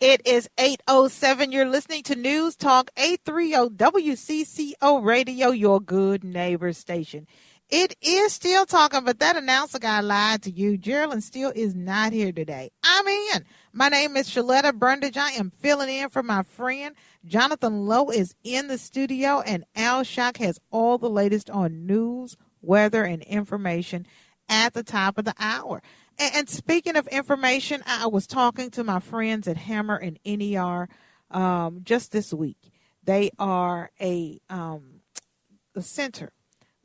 It is 807. You're listening to News Talk 830 WCCO Radio, your good neighbor station. It is still talking, but that announcer guy lied to you. Jearlyn Steele is not here today. I'm in. My name is Sheletta Brundidge. I am filling in for my friend. Jonathan Lowe is in the studio, and Al Shock has all the latest on news, weather, and information at the top of the hour. And, speaking of information, I was talking to my friends at Hammer and NER um, just this week. They are a, um, a center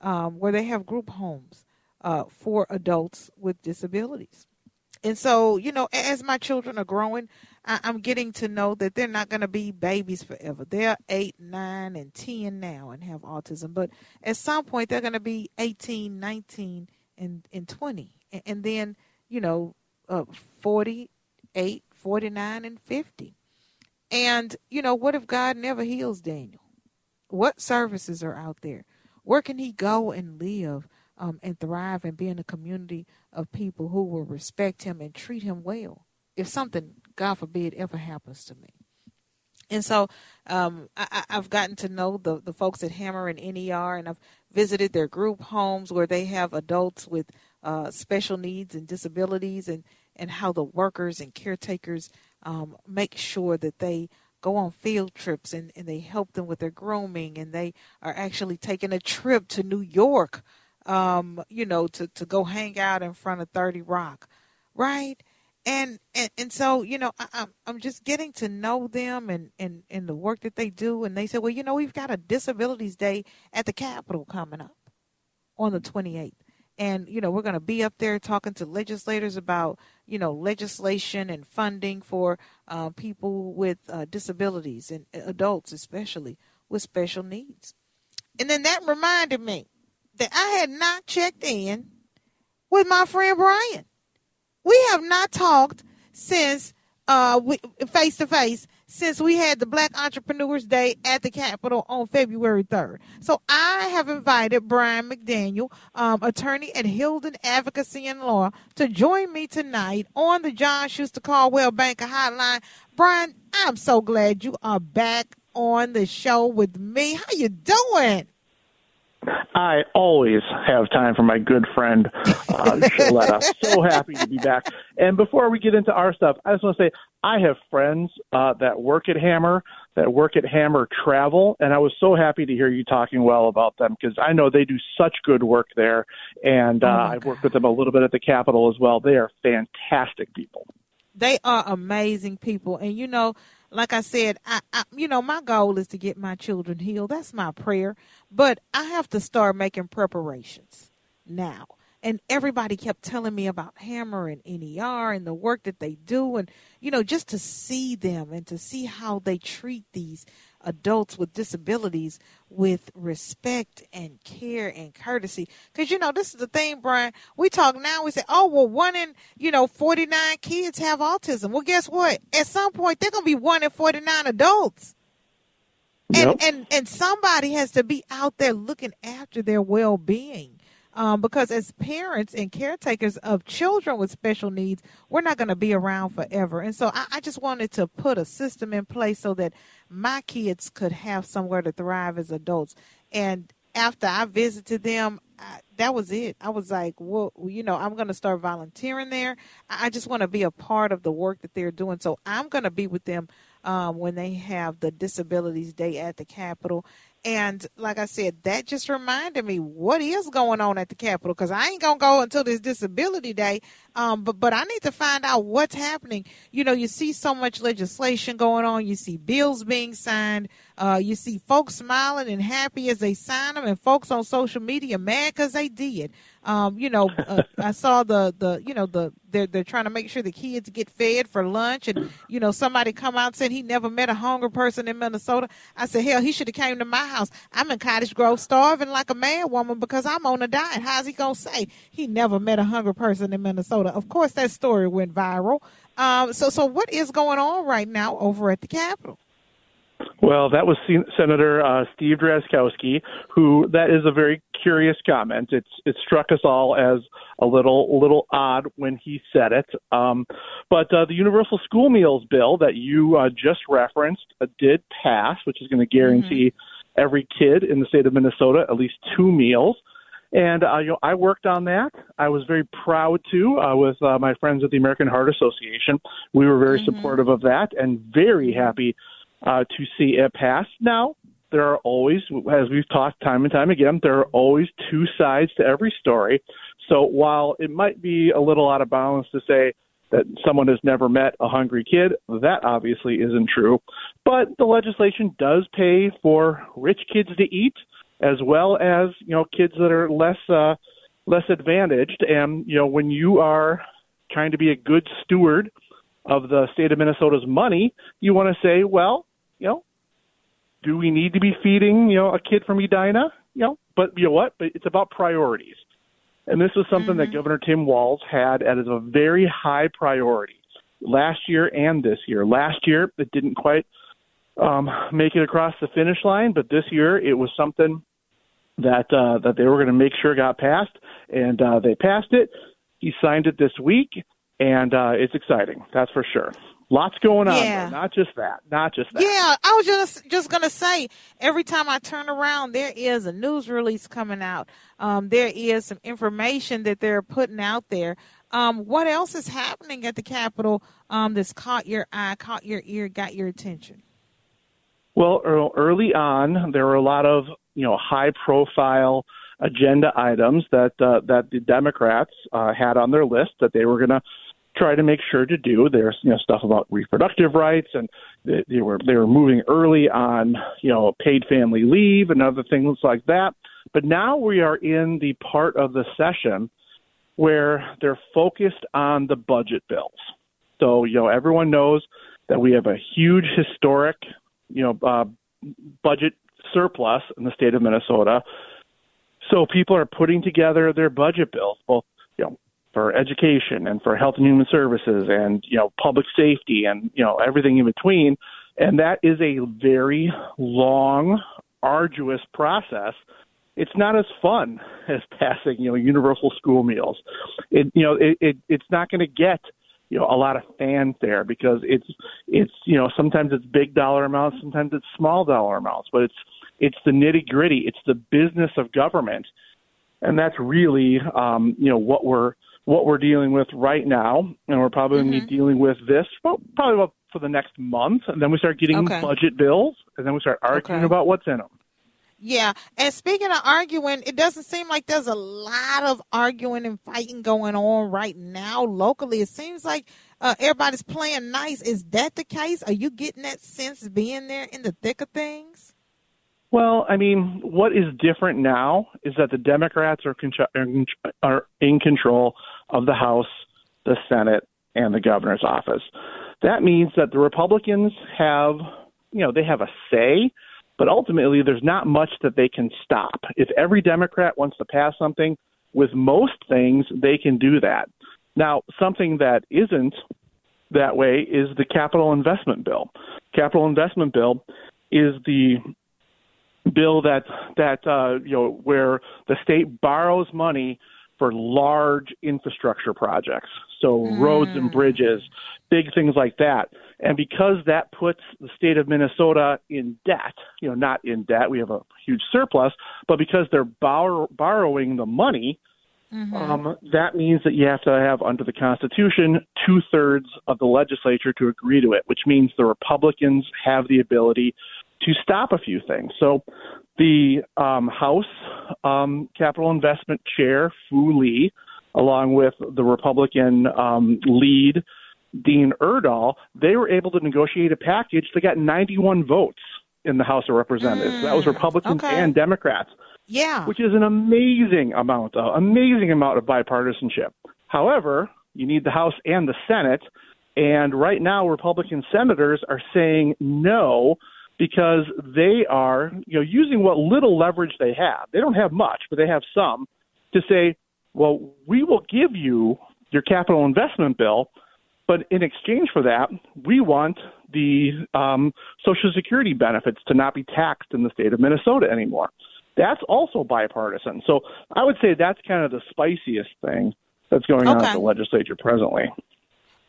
um, where they have group homes uh, for adults with disabilities. And so, you know, as my children are growing, I- I'm getting to know that they're not going to be babies forever. They're eight, nine, and 10 now and have autism. But at some point, they're going to be 18, 19, and, and 20. And, and then you know, uh, 48, 49, and 50. And, you know, what if God never heals Daniel? What services are out there? Where can he go and live um, and thrive and be in a community of people who will respect him and treat him well if something, God forbid, ever happens to me? And so um, I, have gotten to know the, the folks at Hammer and NER, and I've visited their group homes where they have adults with uh, special needs and disabilities and, and how the workers and caretakers um, make sure that they go on field trips and, and they help them with their grooming and they are actually taking a trip to New York, um, you know, to, to go hang out in front of 30 Rock, right? And, and and so you know I, I'm I'm just getting to know them and, and and the work that they do and they said well you know we've got a disabilities day at the Capitol coming up on the 28th and you know we're going to be up there talking to legislators about you know legislation and funding for uh, people with uh, disabilities and adults especially with special needs. And then that reminded me that i had not checked in with my friend brian. We have not talked since uh face to face since we had the Black Entrepreneurs Day at the Capitol on February 3rd. So I have invited Brian McDaniel, um, attorney at Hylden Advocacy and Law, to join me tonight on the John Schuster Coldwell Banker Hotline. Brian, I'm so glad you are back on the show with me. How you doing? I always have time for my good friend uh, Sheletta. so happy to be back. And before we get into our stuff, I just want to say I have friends uh, that work at Hammer, that work at Hammer Travel, and I was so happy to hear you talking well about them because I know they do such good work there. And uh, oh I've worked with them a little bit at the Capitol as well. They are fantastic people. They are amazing people, and you know like I said, I, I, you know, my goal is to get my children healed. That's my prayer. But I have to start making preparations now. And everybody kept telling me about Hammer and NER and the work that they do, and you know, just to see them and to see how they treat these adults with disabilities with respect and care and courtesy. Because, you know, this is the thing, Brian. We talk now, we say, oh, well, one in, you know, 49 kids have autism. Well, guess what? At some point, they're going to be one in 49 adults. And, yep. and, and somebody has to be out there looking after their well being. Um, because as parents and caretakers of children with special needs, we're not going to be around forever. And so I, I, just wanted to put a system in place so that my kids could have somewhere to thrive as adults. And after I visited them, I, that was it. I was like, well, you know, I'm going to start volunteering there. I, I just want to be a part of the work that they're doing. So I'm going to be with them um, when they have the Disabilities Day at the Capitol. And like I said, that just reminded me what is going on at the Capitol because I ain't gonna go until this Disability Day. Um, but but I need to find out what's happening. You know, you see so much legislation going on. You see bills being signed. Uh, you see folks smiling and happy as they sign them, and folks on social media mad because they did. Um, you know, uh, I saw the the you know the they're they're trying to make sure the kids get fed for lunch, and you know somebody come out and said he never met a hungry person in Minnesota. I said hell, he should have came to my house. I'm in Cottage Grove starving like a mad woman because I'm on a diet. How's he gonna say he never met a hungry person in Minnesota? Of course, that story went viral. Um, so so what is going on right now over at the Capitol? Well, that was Senator uh, Steve Drazkowski, who that is a very curious comment. It's it struck us all as a little little odd when he said it. Um, but uh, the universal school meals bill that you uh, just referenced uh, did pass, which is going to guarantee mm-hmm. every kid in the state of Minnesota at least two meals. And uh, you know, I worked on that. I was very proud to uh, with uh, my friends at the American Heart Association. We were very mm-hmm. supportive of that and very happy uh, to see it pass. Now, there are always, as we've talked time and time again, there are always two sides to every story. So while it might be a little out of bounds to say that someone has never met a hungry kid, that obviously isn't true. But the legislation does pay for rich kids to eat, as well as you know kids that are less uh, less advantaged. And you know when you are trying to be a good steward of the state of Minnesota's money, you want to say, well, you know, do we need to be feeding, you know, a kid from Edina? You know, but you know what? But it's about priorities. And this was something mm-hmm. that Governor Tim Walz had as a very high priority last year and this year. Last year, it didn't quite um, make it across the finish line, but this year it was something that uh, that they were going to make sure got passed, and uh, they passed it. He signed it this week, and uh, it's exciting. That's for sure. Lots going on. Yeah. Though. Not just that. Not just that. Yeah, I was just just gonna say. Every time I turn around, there is a news release coming out. Um, there is some information that they're putting out there. Um, what else is happening at the Capitol um, that's caught your eye, caught your ear, got your attention? Well, early on, there were a lot of you know high profile agenda items that uh, that the Democrats uh, had on their list that they were going to try to make sure to do. There's you know stuff about reproductive rights, and they, they were they were moving early on you know paid family leave and other things like that. But now we are in the part of the session where they're focused on the budget bills. So you know everyone knows that we have a huge historic you know uh, budget surplus in the state of Minnesota. So people are putting together their budget bills, both you know for education and for health and human services and you know public safety and you know everything in between. And that is a very long arduous process. It's not as fun as passing you know universal school meals. It you know it, it it's not going to get you know a lot of fanfare because it's it's you know sometimes it's big dollar amounts sometimes it's small dollar amounts but it's it's the nitty gritty it's the business of government and that's really um you know what we're what we're dealing with right now, and we're probably mm-hmm. going to be dealing with this well, probably about for the next month, and then we start getting okay. budget bills, and then we start arguing okay. about what's in them. Yeah, and speaking of arguing, it doesn't seem like there's a lot of arguing and fighting going on right now locally. It seems like uh, everybody's playing nice. Is that the case? Are you getting that sense being there in the thick of things? Well, I mean, what is different now is that the Democrats are con- are in control of the House, the Senate, and the governor's office. That means that the Republicans have, you know, they have a say, but ultimately there's not much that they can stop. If every Democrat wants to pass something, with most things they can do that. Now, something that isn't that way is the capital investment bill. Capital investment bill is the bill that that uh, you know where the state borrows money for large infrastructure projects, so roads and bridges, big things like that. And because that puts the state of Minnesota in debt, you know, not in debt, we have a huge surplus, but because they're borrow- borrowing the money, um, that means that you have to have, under the Constitution, two thirds of the legislature to agree to it, which means the Republicans have the ability to stop a few things. So the um, House um, Capital Investment Chair, Fue Lee, along with the Republican um, lead, Dean Urdahl, they were able to negotiate a package that got 91 votes in the House of Representatives. that was Republicans okay. and Democrats Yeah. which is an amazing amount, of, amazing amount of bipartisanship. However, you need the House and the Senate, and right now Republican senators are saying no because they are, you know, using what little leverage they have. They don't have much, but they have some to say, well, we will give you your capital investment bill, but in exchange for that, we want the um, Social Security benefits to not be taxed in the state of Minnesota anymore. That's also bipartisan. So I would say that's kind of the spiciest thing that's going on Okay. at the legislature presently.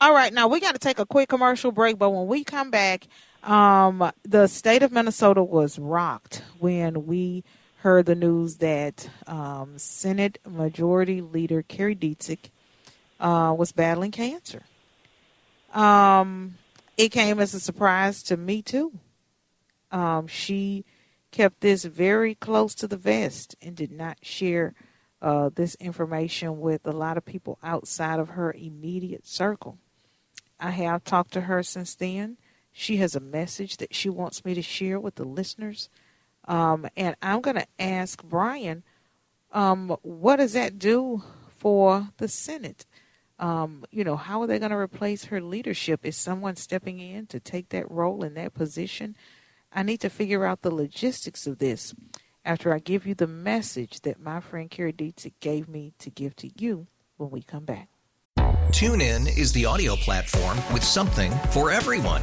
All right, now we got to take a quick commercial break, but when we come back, um, the state of Minnesota was rocked when we heard the news that um, Senate Majority Leader Kari Dziedzic uh, was battling cancer. Um, it came as a surprise to me too. Um, she kept this very close to the vest and did not share uh, this information with a lot of people outside of her immediate circle. I have talked to her since then. She has a message that she wants me to share with the listeners. Um, and I'm going to ask Brian, um, what does that do for the Senate? Um, you know, how are they going to replace her leadership? Is someone stepping in to take that role in that position? I need to figure out the logistics of this after I give you the message that my friend Kari Dziedzic gave me to give to you when we come back. TuneIn is the audio platform with something for everyone.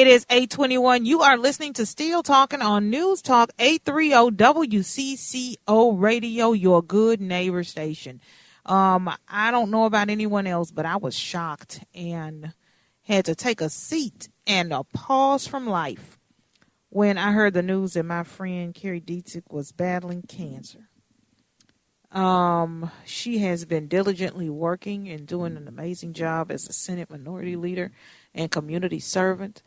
It is 821. You are listening to Still Talking on News Talk 830 WCCO Radio, your good neighbor station. Um, I don't know about anyone else, but I was shocked and had to take a seat and a pause from life when I heard the news that my friend Kari Dziedzic was battling cancer. Um, she has been diligently working and doing an amazing job as a Senate Minority Leader and community servant.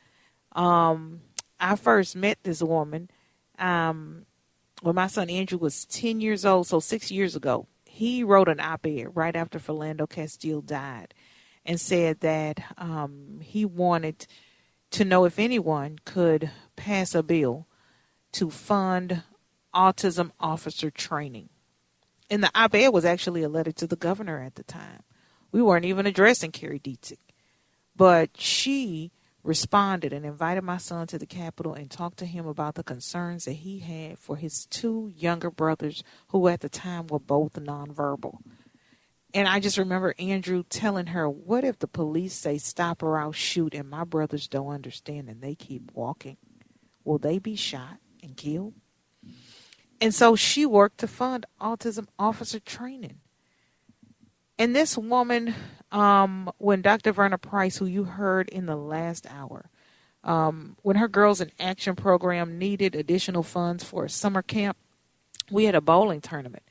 Um, I first met this woman um, when my son Andrew was 10 years old, so six years ago. He wrote an op ed right after Philando Castile died and said that um, he wanted to know if anyone could pass a bill to fund autism officer training. And the op ed was actually a letter to the governor at the time. We weren't even addressing Kari Dziedzic. But she responded and invited my son to the Capitol and talked to him about the concerns that he had for his two younger brothers, who at the time were both nonverbal. And I just remember Andrew telling her, What if the police say stop or I'll shoot and my brothers don't understand and they keep walking? Will they be shot and killed? And so she worked to fund autism officer training. And this woman, um, when Dr. Verna Price, who you heard in the last hour, um, when her Girls in Action program needed additional funds for a summer camp, we had a bowling tournament.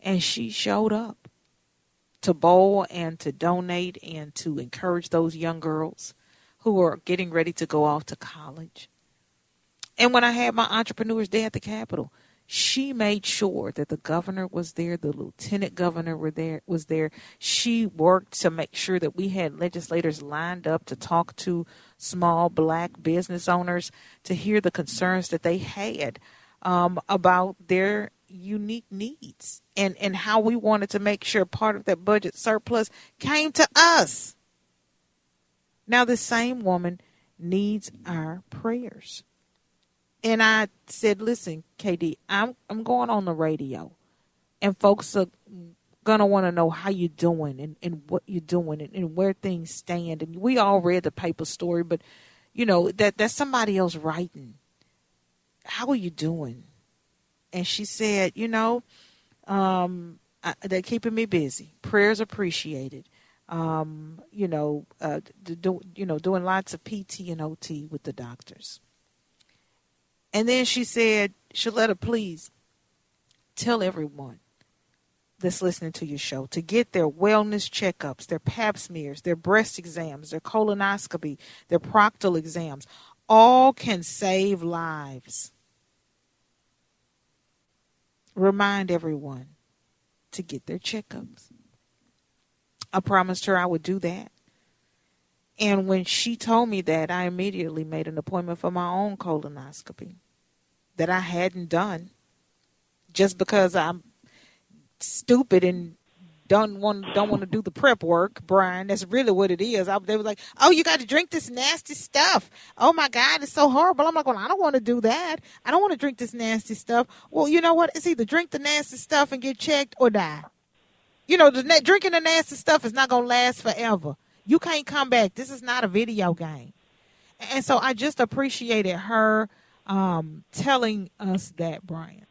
And she showed up to bowl and to donate and to encourage those young girls who were getting ready to go off to college. And when I had my Entrepreneurs Day at the Capitol, she made sure that the governor was there, the lieutenant governor were there was there. She worked to make sure that we had legislators lined up to talk to small black business owners to hear the concerns that they had um, about their unique needs and, and how we wanted to make sure part of that budget surplus came to us. Now, this same woman needs our prayers. And I said, listen, KD, I'm, I'm going on the radio, and folks are to want to know how you're doing and, and what you're doing and, and where things stand. And we all read the paper story, but, you know, that that's somebody else writing. How are you doing? and she said, you know, um, I, they're keeping me busy. Prayers appreciated. Um, you know, uh, do, you know, doing lots of PT and OT with the doctors. And then she said, Sheletta, please tell everyone that's listening to your show to get their wellness checkups, their pap smears, their breast exams, their colonoscopy, their proctal exams. All can save lives remind everyone to get their checkups. I promised her I would do that. And when she told me that, I immediately made an appointment for my own colonoscopy that I hadn't done just because I'm stupid and don't want don't want to do the prep work, Brian. That's really what it is. I, they were like, "Oh, you got to drink this nasty stuff." Oh my God, it's so horrible. I'm like, "Well, I don't want to do that. I don't want to drink this nasty stuff." Well, you know what? It's either drink the nasty stuff and get checked or die. You know, the drinking the nasty stuff is not gonna last forever. You can't come back. This is not a video game. And so I just appreciated her um, telling us that, Brian.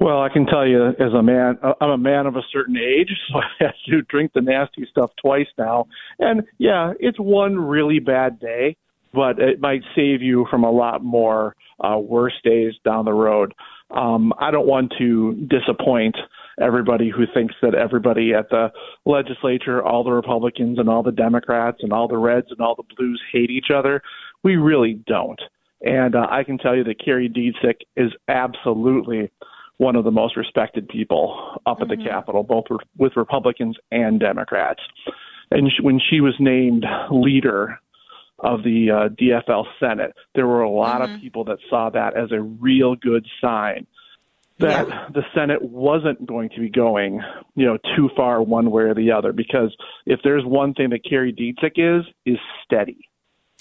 Well, I can tell you, as a man, uh, I'm a man of a certain age, so I have to drink the nasty stuff twice now. And yeah, it's one really bad day, but it might save you from a lot more uh, worse days down the road. Um, I don't want to disappoint everybody who thinks that everybody at the legislature, all the Republicans and all the Democrats and all the Reds and all the Blues hate each other. We really don't. And uh, I can tell you that Kari Dziedzic is absolutely one of the most respected people up at mm-hmm. the Capitol, both with Republicans and Democrats. And when she was named leader of the uh, DFL Senate, there were a lot mm-hmm. of people that saw that as a real good sign that yeah. the Senate wasn't going to be going, you know, too far one way or the other. Because if there's one thing that Kari Dziedzic is, is steady.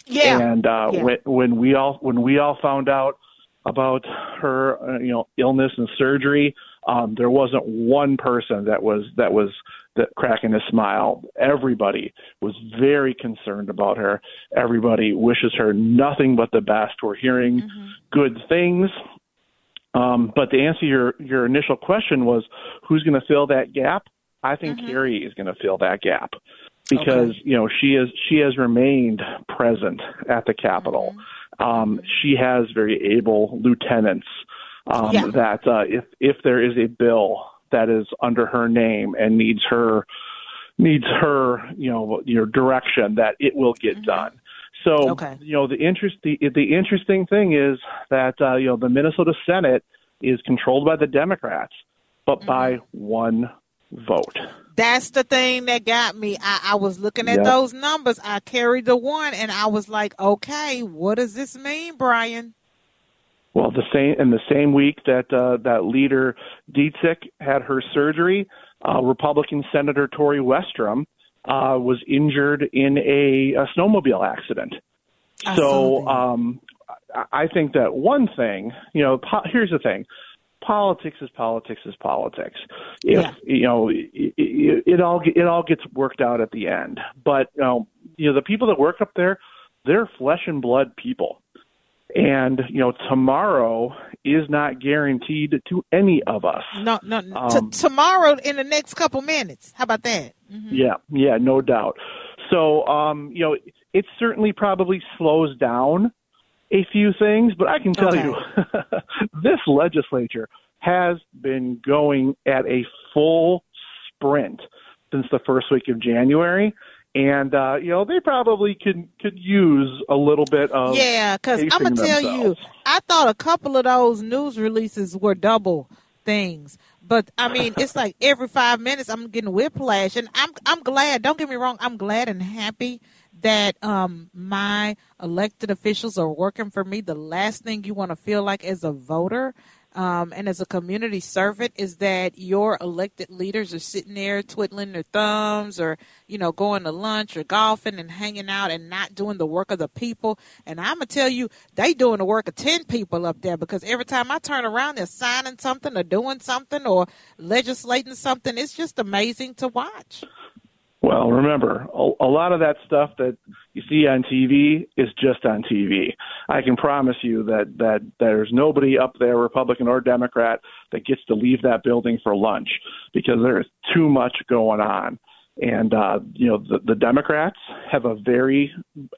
Yeah. And uh, yeah. when when we all when we all found out about her, uh, you know, illness and surgery. Um, there wasn't one person that was that was that cracking a smile. Everybody was very concerned about her. Everybody wishes her nothing but the best. We're hearing mm-hmm. good things. Um, but to answer your your initial question was who's going to fill that gap? I think mm-hmm. Kari is going to fill that gap because okay. you know she is she has remained present at the Capitol. Mm-hmm um, she has very able lieutenants um, yeah. that uh, if if there is a bill that is under her name and needs her needs her you know your direction that it will get mm-hmm. done. So okay. you know the interest the, the interesting thing is that uh, you know the Minnesota Senate is controlled by the Democrats, but mm-hmm. by one vote. That's the thing that got me. I, I was looking at yep. those numbers. I carried the one, and I was like, "Okay, what does this mean, Brian?" Well, the same in the same week that uh, that leader Dziedzic had her surgery, uh, Republican Senator Torrey Westrom uh, was injured in a, a snowmobile accident. So um, I think that one thing, you know, po- here's the thing: politics is politics is politics. If yeah. you know, it, it, it all it all gets worked out at the end. But you know, you know, the people that work up there, they're flesh and blood people. And you know, tomorrow is not guaranteed to any of us. No, no. Um, t- tomorrow in the next couple minutes. How about that? Mm-hmm. Yeah, yeah, no doubt. So, um, you know, it certainly probably slows down a few things, but I can tell okay. you, this legislature has been going at a full sprint since the first week of January and uh, you know they probably could could use a little bit of yeah. Because I'm gonna tell you, I thought a couple of those news releases were double things, but I mean it's like every five minutes I'm getting whiplash, and I'm I'm glad. Don't get me wrong, I'm glad and happy that um, my elected officials are working for me. The last thing you want to feel like as a voter um, and as a community servant is that your elected leaders are sitting there twiddling their thumbs or you know going to lunch or golfing and hanging out and not doing the work of the people and i'm gonna tell you they doing the work of 10 people up there because every time i turn around they're signing something or doing something or legislating something it's just amazing to watch well, remember, a, a lot of that stuff that you see on TV is just on TV. I can promise you that that there's nobody up there, Republican or Democrat, that gets to leave that building for lunch because there is too much going on. And uh, you know, the, the Democrats have a very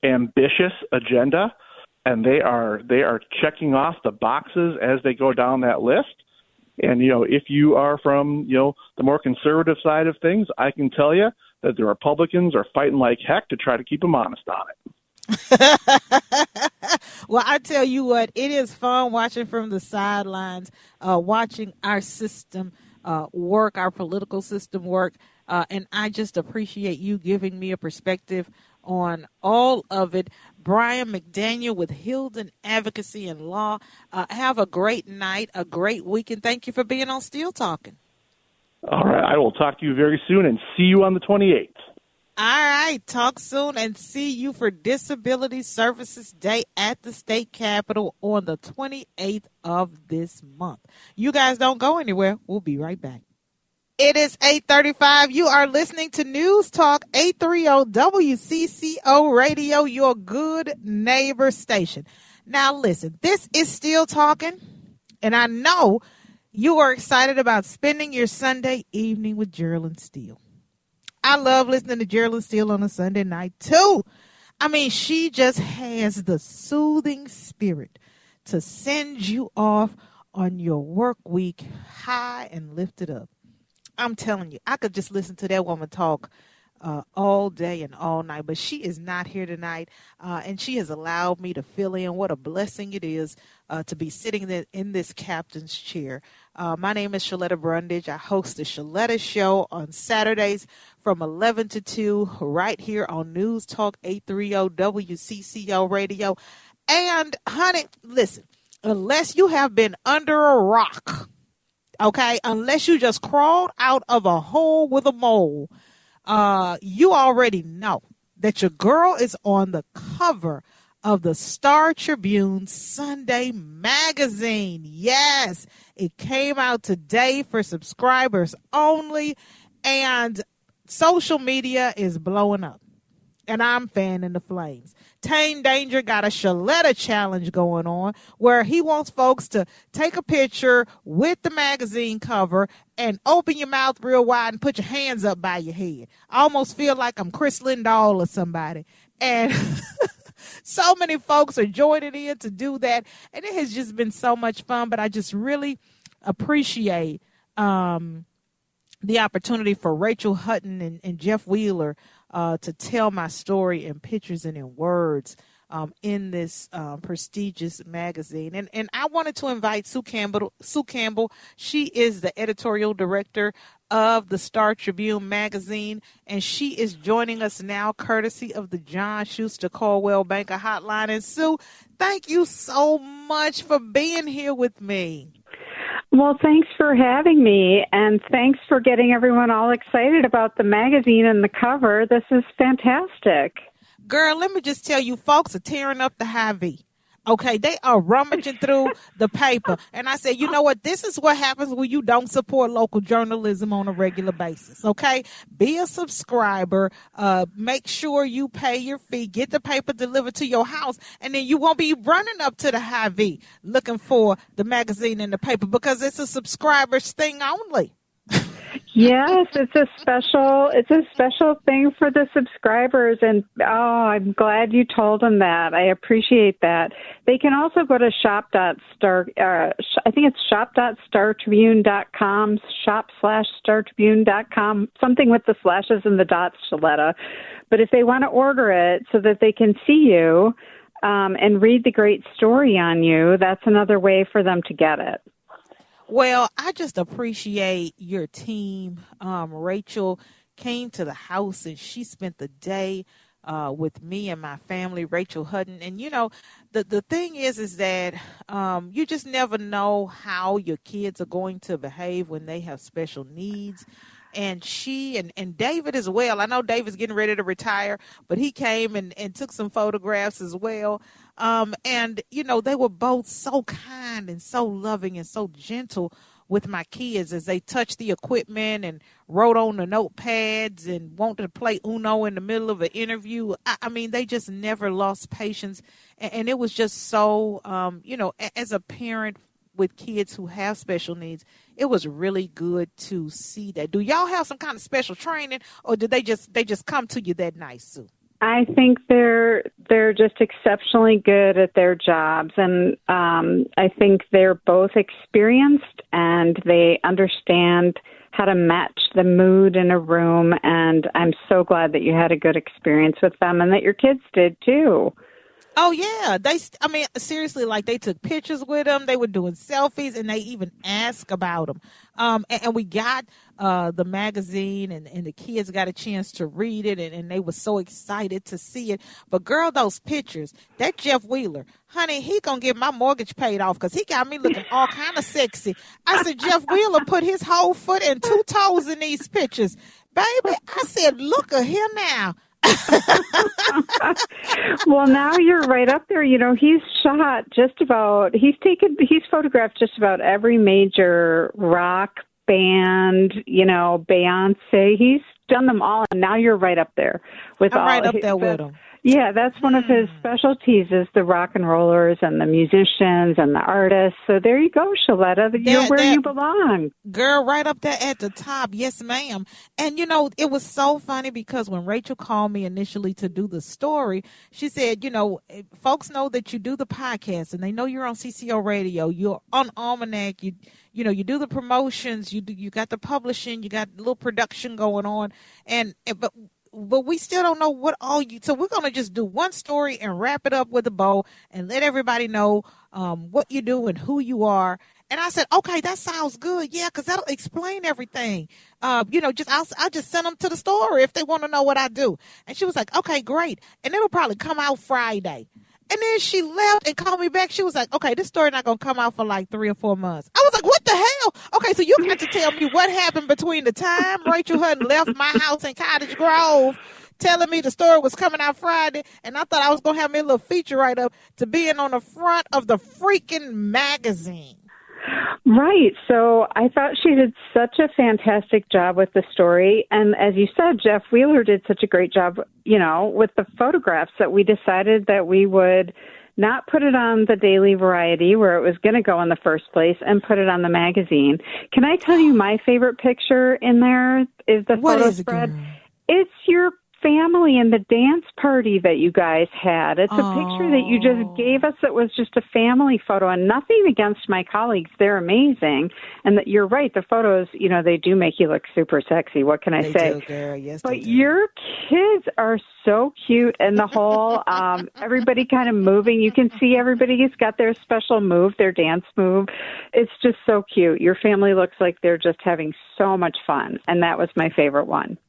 ambitious agenda, and they are they are checking off the boxes as they go down that list. And you know, if you are from you know the more conservative side of things, I can tell you that the Republicans are fighting like heck to try to keep them honest on it. well, I tell you what, it is fun watching from the sidelines, uh, watching our system uh, work, our political system work. Uh, and I just appreciate you giving me a perspective on all of it. Brian McDaniel with Hylden Advocacy and Law. Uh, have a great night, a great weekend. Thank you for being on Still Talking. All right. I will talk to you very soon and see you on the 28th. All right. Talk soon and see you for Disability Services Day at the state capitol on the 28th of this month. You guys don't go anywhere. We'll be right back. It is 835. You are listening to News Talk 830 WCCO Radio, your good neighbor station. Now listen, this is still talking, and I know you are excited about spending your Sunday evening with Jearlyn Steele. I love listening to Jearlyn Steele on a Sunday night too. I mean, she just has the soothing spirit to send you off on your work week high and lifted up. I'm telling you, I could just listen to that woman talk uh, all day and all night, but she is not here tonight, uh, and she has allowed me to fill in. What a blessing it is uh, to be sitting in this captain's chair. Uh, my name is Sheletta Brundidge. I host the Sheletta Show on Saturdays from 11 to 2 right here on News Talk 830 WCCO Radio. And, honey, listen, unless you have been under a rock, okay, unless you just crawled out of a hole with a mole, uh, you already know that your girl is on the cover of the Star Tribune Sunday magazine. Yes, it came out today for subscribers only, and social media is blowing up. And I'm fanning the flames. Tane Danger got a Sheletta challenge going on where he wants folks to take a picture with the magazine cover and open your mouth real wide and put your hands up by your head. I almost feel like I'm Chris Lindahl or somebody. And so many folks are joining in to do that. And it has just been so much fun. But I just really appreciate um, the opportunity for Rachel Hutton and, and Jeff Wheeler uh, to tell my story in pictures and in words um, in this um, prestigious magazine. And and I wanted to invite Sue Campbell. Sue Campbell, she is the editorial director of the Star Tribune magazine, and she is joining us now, courtesy of the John Schuster Coldwell Banker Hotline. And Sue, thank you so much for being here with me. Well, thanks for having me, and thanks for getting everyone all excited about the magazine and the cover. This is fantastic. Girl, let me just tell you, folks are tearing up the Hy-Vee. Okay, they are rummaging through the paper. And I said, you know what? This is what happens when you don't support local journalism on a regular basis. Okay, be a subscriber. Uh, make sure you pay your fee. Get the paper delivered to your house, and then you won't be running up to the Hy-Vee looking for the magazine and the paper because it's a subscribers thing only. Yes, it's a special it's a special thing for the subscribers and oh, I'm glad you told them that. I appreciate that. They can also go to shop.star uh, I think it's shop.startribune.com shop slash startribune.com something with the slashes and the dots Sheletta. But if they want to order it so that they can see you um, and read the great story on you, that's another way for them to get it. Well, I just appreciate your team. Um, Rachel came to the house and she spent the day uh, with me and my family, Rachel Hutton. And you know, the the thing is, is that um, you just never know how your kids are going to behave when they have special needs and she and, and David as well. I know David's getting ready to retire, but he came and, and took some photographs as well. Um, and, you know, they were both so kind and so loving and so gentle with my kids as they touched the equipment and wrote on the notepads and wanted to play Uno in the middle of an interview. I, I mean, they just never lost patience. And, and it was just so, um, you know, as a parent with kids who have special needs, it was really good to see that. Do y'all have some kind of special training, or did they just they just come to you that night, Sue? I think they're they're just exceptionally good at their jobs, and um, I think they're both experienced and they understand how to match the mood in a room. And I'm so glad that you had a good experience with them, and that your kids did too. Oh yeah, they. I mean, seriously, like they took pictures with them. They were doing selfies, and they even asked about them. Um, and, and we got uh the magazine, and and the kids got a chance to read it, and, and they were so excited to see it. But girl, those pictures, that Jeff Wheeler, honey, he gonna get my mortgage paid off because he got me looking all kind of sexy. I said Jeff Wheeler put his whole foot and two toes in these pictures, baby. I said, look at him now. well, now you're right up there. You know, he's shot just about, he's taken, he's photographed just about every major rock band, you know, Beyonce. He's done them all, and now you're right up there with I'm all. right up there with him. Yeah, that's one of his Hmm. specialties is the rock and rollers and the musicians and the artists. So there you go, Sheletta. You're That- where that- you belong. Girl, right up there at the top. Yes, ma'am. And you know, it was so funny because when Rachel called me initially to do the story, she said, you know, eh, folks know that you do the podcast and they know you're on CCO radio, you're on Almanac, you you know, you do the promotions, you do, you got the publishing, you got a little production going on and eh, but but we still don't know what all you so we're gonna just do one story and wrap it up with a bow and let everybody know um, what you do and who you are and I said, okay, that sounds good. Yeah, because that'll explain everything. Uh, you know, just I'll, I'll just send them to the store if they want to know what I do. And she was like, okay, great. And it'll probably come out Friday. And then she left and called me back. She was like, okay, this story not going to come out for like three or four months. I was like, what the hell? Okay, so you got to tell me what happened between the time Rachel Hutton left my house in Cottage Grove telling me the story was coming out Friday, and I thought I was going to have me a little feature write up to being on the front of the freaking magazine. Right. So I thought she did such a fantastic job with the story. And as you said, Jeff Wheeler did such a great job, you know, with the photographs that we decided that we would not put it on the daily variety where it was going to go in the first place and put it on the magazine. Can I tell you my favorite picture in there is the What photo is spread? girl? It's your family and the dance party that you guys had. It's a picture that you just gave us that was just a family photo and nothing against my colleagues. They're amazing. And that you're right, the photos, you know, they do make you look super sexy. What can I They say? do. Yes, But your kids are so cute and the whole um everybody kind of moving. You can see everybody's got their special move, their dance move. It's just so cute. Your family looks like they're just having so much fun and that was my favorite one.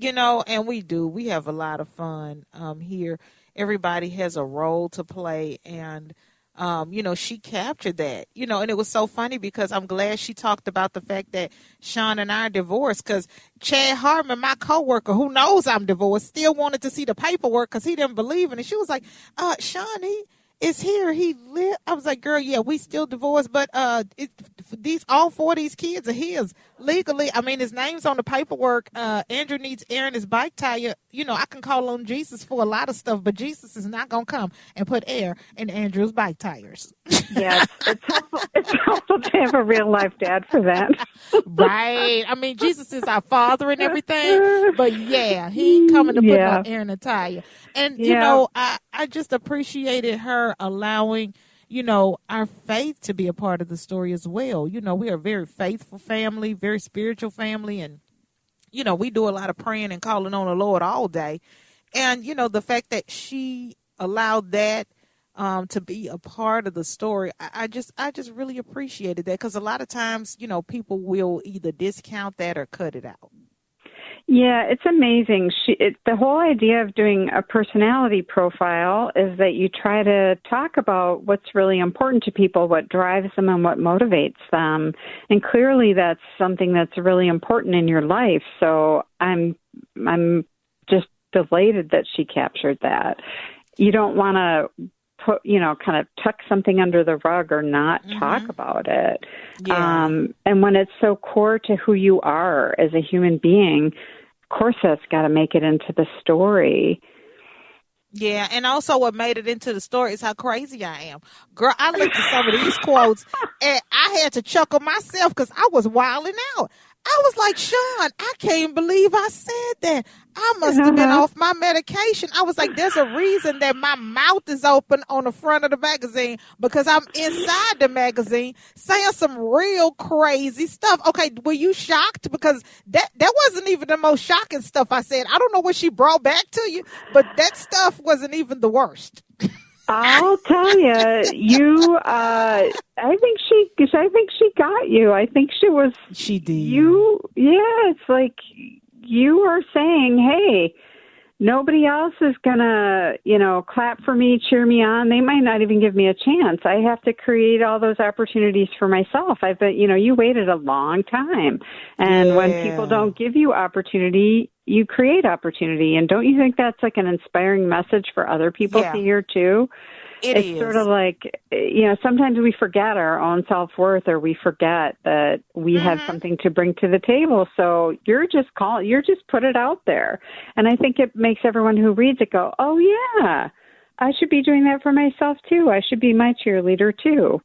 You know, and we do. We have a lot of fun um, here. Everybody has a role to play, and um, you know, she captured that. You know, and it was so funny because I'm glad she talked about the fact that Sean and I are divorced. Because Chad Harmon, my coworker, who knows I'm divorced, still wanted to see the paperwork because he didn't believe in it. She was like, "Uh, Sean, he." is here. He live. I was like, girl, yeah, we still divorced, but uh, it, these all four of these kids are his legally. I mean, his name's on the paperwork. Uh, Andrew needs Aaron his bike tire. You know, I can call on Jesus for a lot of stuff, but Jesus is not gonna come and put air in Andrew's bike tires. yeah, it's helpful, it's helpful to have a real life dad for that. right. I mean, Jesus is our father and everything, but yeah, he coming to put Yeah. no air in the tire. And you know, I I just appreciated her allowing you know our faith to be a part of the story as well. You know, we are a very faithful family, very spiritual family, and you know, we do a lot of praying and calling on the Lord all day. And you know, the fact that she allowed that um, to be a part of the story, I, I just I just really appreciated that because a lot of times, you know, people will either discount that or cut it out. Yeah, it's amazing. She, it, the whole idea of doing a personality profile is that you try to talk about what's really important to people, what drives them, and what motivates them. And clearly, that's something that's really important in your life. So I'm, I'm just delighted that she captured that. You don't want to put, you know, kind of tuck something under the rug or not talk about it. Yeah. Um, and when it's so core to who you are as a human being, course that's got to make it into the story. Yeah, and also what made it into the story is how crazy I am. Girl, I looked at some of these quotes and I had to chuckle myself because I was wilding out. I was like, Sean, I can't believe I said that. I must have been Uh-huh. off my medication. I was like, there's a reason that my mouth is open on the front of the magazine because I'm inside the magazine saying some real crazy stuff. Okay, were you shocked? Because that that wasn't even the most shocking stuff I said. I don't know what she brought back to you, but that stuff wasn't even the worst. I'll tell you, you. Uh, I think she. I think she got you. I think she was. She did. You. Yeah. It's like you are saying, "Hey, nobody else is gonna, you know, clap for me, cheer me on. They might not even give me a chance. I have to create all those opportunities for myself. I've been, you know, you waited a long time, and when people don't give you opportunity, you create opportunity. And don't you think that's like an inspiring message for other people Yeah. to hear too? It it's is. sort of like you know sometimes we forget our own self-worth or we forget that we have Mm-hmm. something to bring to the table so you're just call you're just put it out there and i think it makes everyone who reads it go oh yeah i should be doing that for myself too i should be my cheerleader too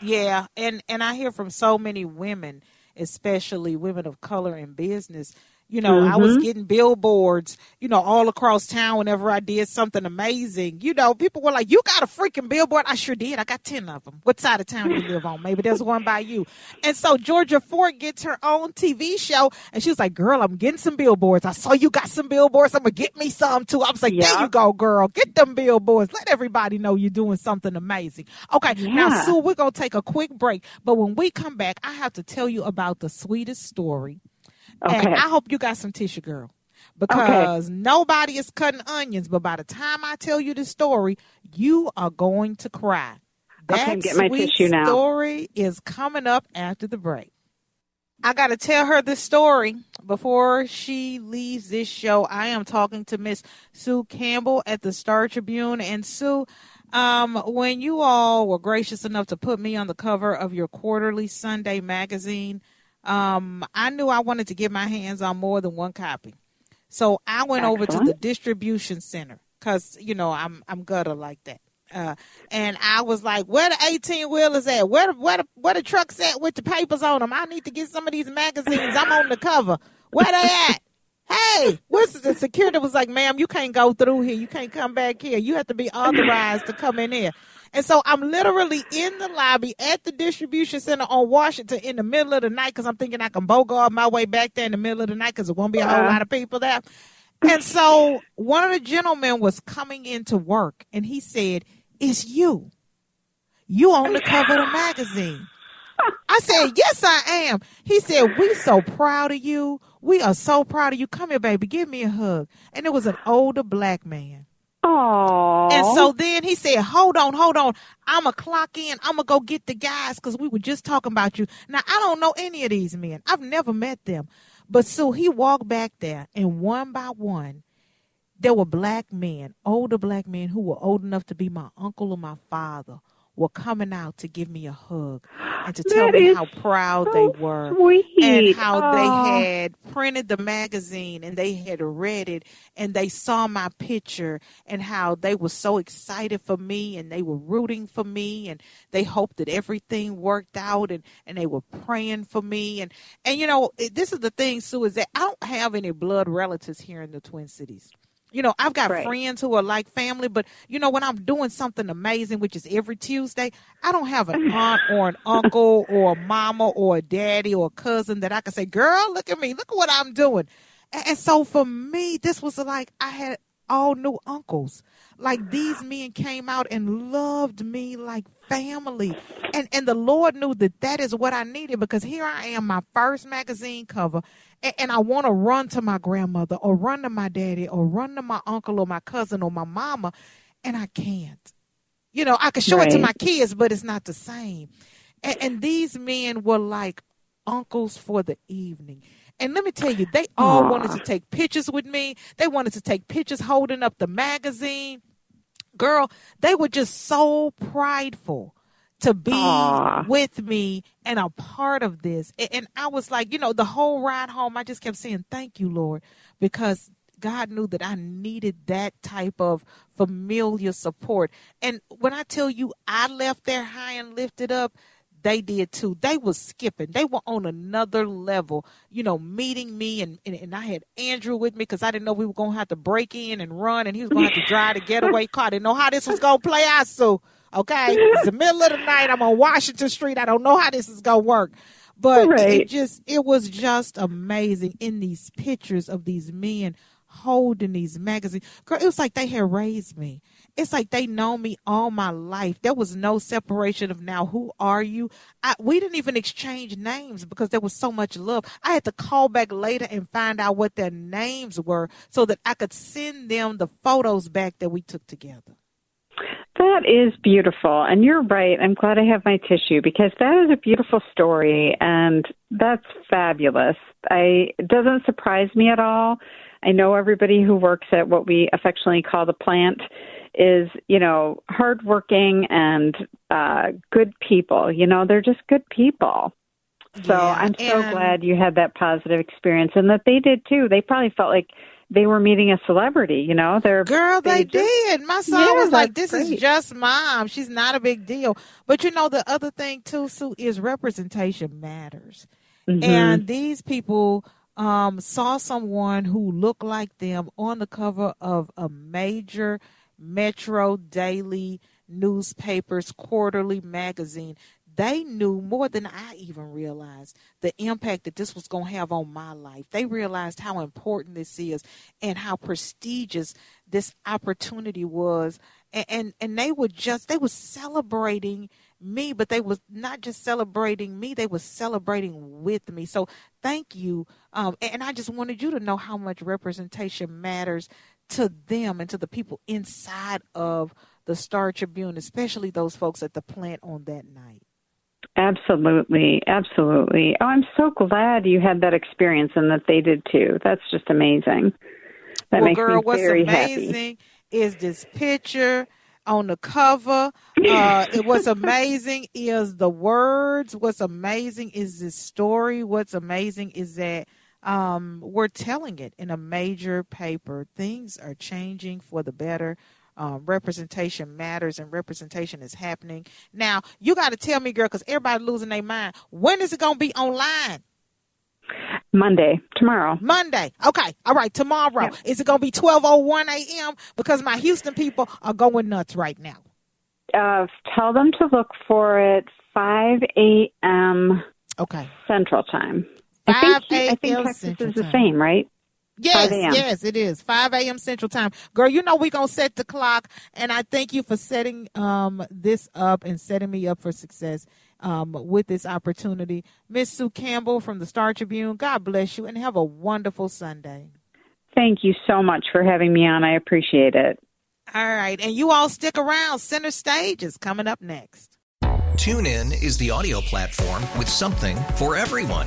Yeah, and and I hear from so many women, especially women of color in business. You know, I was Mhm. getting billboards, you know, all across town whenever I did something amazing. You know, people were like, "You got a freaking billboard?" I sure did. I got ten of them. What side of town do you live on? Maybe there's one by you. And so Georgia Fort gets her own TV show, and she was like, "Girl, I'm getting some billboards. I saw you got some billboards. I'm gonna get me some too." I was like, "There you go, girl. Get them billboards. Let everybody know you're doing something amazing." Okay, now Sue, we're gonna take a quick break, but when we come back, I have to tell you about the sweetest story. Okay. And I hope you got some tissue, girl. Because nobody is cutting onions, but by the time I tell you the story, you are going to cry. Okay, That I'm getting my sweet tissue now. story is coming up after the break. I got to tell her this story before she leaves this show. I am talking to Miss Sue Campbell at the Star Tribune. And Sue, um, when you all were gracious enough to put me on the cover of your quarterly Sunday magazine, um, I knew I wanted to get my hands on more than one copy. So I went over to the distribution center because you know I'm I'm gutter like that. Uh, and I was like, "Where the eighteen wheelers at? Where the, where the where the trucks at with the papers on them? I need to get some of these magazines. I'm on the cover. Where they at? Hey, what's the security was like, ma'am, you can't go through here. You can't come back here. You have to be authorized to come in here. And so I'm literally in the lobby at the distribution center on Washington in the middle of the night because I'm thinking I can bogart my way back there in the middle of the night because there won't be a whole Uh. lot of people there. And so one of the gentlemen was coming into work and he said, It's you. You on the cover of the magazine. I said, Yes, I am. He said, We so proud of you. We are so proud of you. Come here, baby. Give me a hug. And it was an older black man. Oh. And so then he said, Hold on, hold on. I'm going to clock in. I'm going to go get the guys because we were just talking about you. Now, I don't know any of these men, I've never met them. But so he walked back there, and one by one, there were black men, older black men who were old enough to be my uncle or my father, were coming out to give me a hug and to tell That me how proud so they were sweet. and how Aw. they ah. had printed the magazine and they had read it and they saw my picture and how they were so excited for me and they were rooting for me and they hoped that everything worked out and, and they were praying for me and and you know this is the thing Sue is that I don't have any blood relatives here in the Twin Cities you know, I've got Right. friends who are like family, but you know, when I'm doing something amazing, which is every Tuesday, I don't have an aunt or an uncle or a mama or a daddy or a cousin that I can say, girl, look at me, look at what I'm doing. And, and so for me, this was like I had all new uncles. Like these men came out and loved me like family. And and the Lord knew that that is what I needed because here I am, my first magazine cover, and, and I want to run to my grandmother or run to my daddy or run to my uncle or my cousin or my mama, and I can't. You know, I can show it to my kids, but it's not the same. And, and these men were like uncles for the evening. And let me tell you, they all Aw. wanted to take pictures with me. They wanted to take pictures holding up the magazine. Girl, they were just so prideful to be Aw. with me and a part of this. And I was like, you know, the whole ride home, I just kept saying, thank you, Lord, because God knew that I needed that type of familiar support. And when I tell you I left there high and lifted up, they did too. They was skipping. They were on another level, you know, meeting me. And, and, and I had Andrew with me because I didn't know we were going to have to break in and run and he was going to have to drive the getaway car. I didn't know how this was going to play out. So, okay, it's the middle of the night. I'm on Washington Street. I don't know how this is going to work. But it just, it was just amazing in these pictures of these men holding these magazines. Girl, it was like they had raised me. It's like they know me all my life. There was no separation of now who are you? I, we didn't even exchange names because there was so much love. I had to call back later and find out what their names were so that I could send them the photos back that we took together. That is beautiful. And you're right. I'm glad I have my tissue because that is a beautiful story and that's fabulous. I it doesn't surprise me at all. I know everybody who works at what we affectionately call the plant is, you know, hardworking and uh good people. You know, they're just good people. So Yeah, I'm so and- glad you had that positive experience and that they did too. They probably felt like they were meeting a celebrity, you know. They're Girl, they, just- did. My son Yeah, was like, "This is just mom. She's not a big deal." But you know, the other thing too, Sue, is representation matters. Mhm. And these people um, saw someone who looked like them on the cover of a major metro daily newspaper's quarterly magazine. They knew more than I even realized the impact that this was going to have on my life. They realized how important this is and how prestigious this opportunity was. And, and, and they were just, they were celebrating me, but they was not just celebrating me, they were celebrating with me. So thank you. Um, and, and I just wanted you to know how much representation matters to them and to the people inside of the Star Tribune, especially those folks at the plant on that night. Absolutely, absolutely. Oh, I'm so glad you had that experience and that they did too. That's just amazing. That well, makes girl, me what's very amazing happy. is this picture on the cover. Uh, it- what's amazing is the words. What's amazing is this story. What's amazing is that um, we're telling it in a major paper. Things are changing for the better. Um, representation matters and representation is happening. Now, you got to tell me, girl, because everybody losing their mind. When is it going to be online? Monday, tomorrow. Monday. Okay. All right. Tomorrow. Is it going to be 12:01 a.m. because my Houston people are going nuts right now. Uh, tell them to look for it 5 a.m. Okay. Central Time. 5 I think, I think a.m. Texas Central is the Time. same, right? Yes, yes, it is. 5 a.m. Central Time. Girl, you know we're going to set the clock, and I thank you for setting um, this up and setting me up for success um, with this opportunity. Miss Sue Campbell from the Star Tribune, God bless you, and have a wonderful Sunday. Thank you so much for having me on. I appreciate it. All right, and you all stick around. Center Stage is coming up next. TuneIn is the audio platform with something for everyone.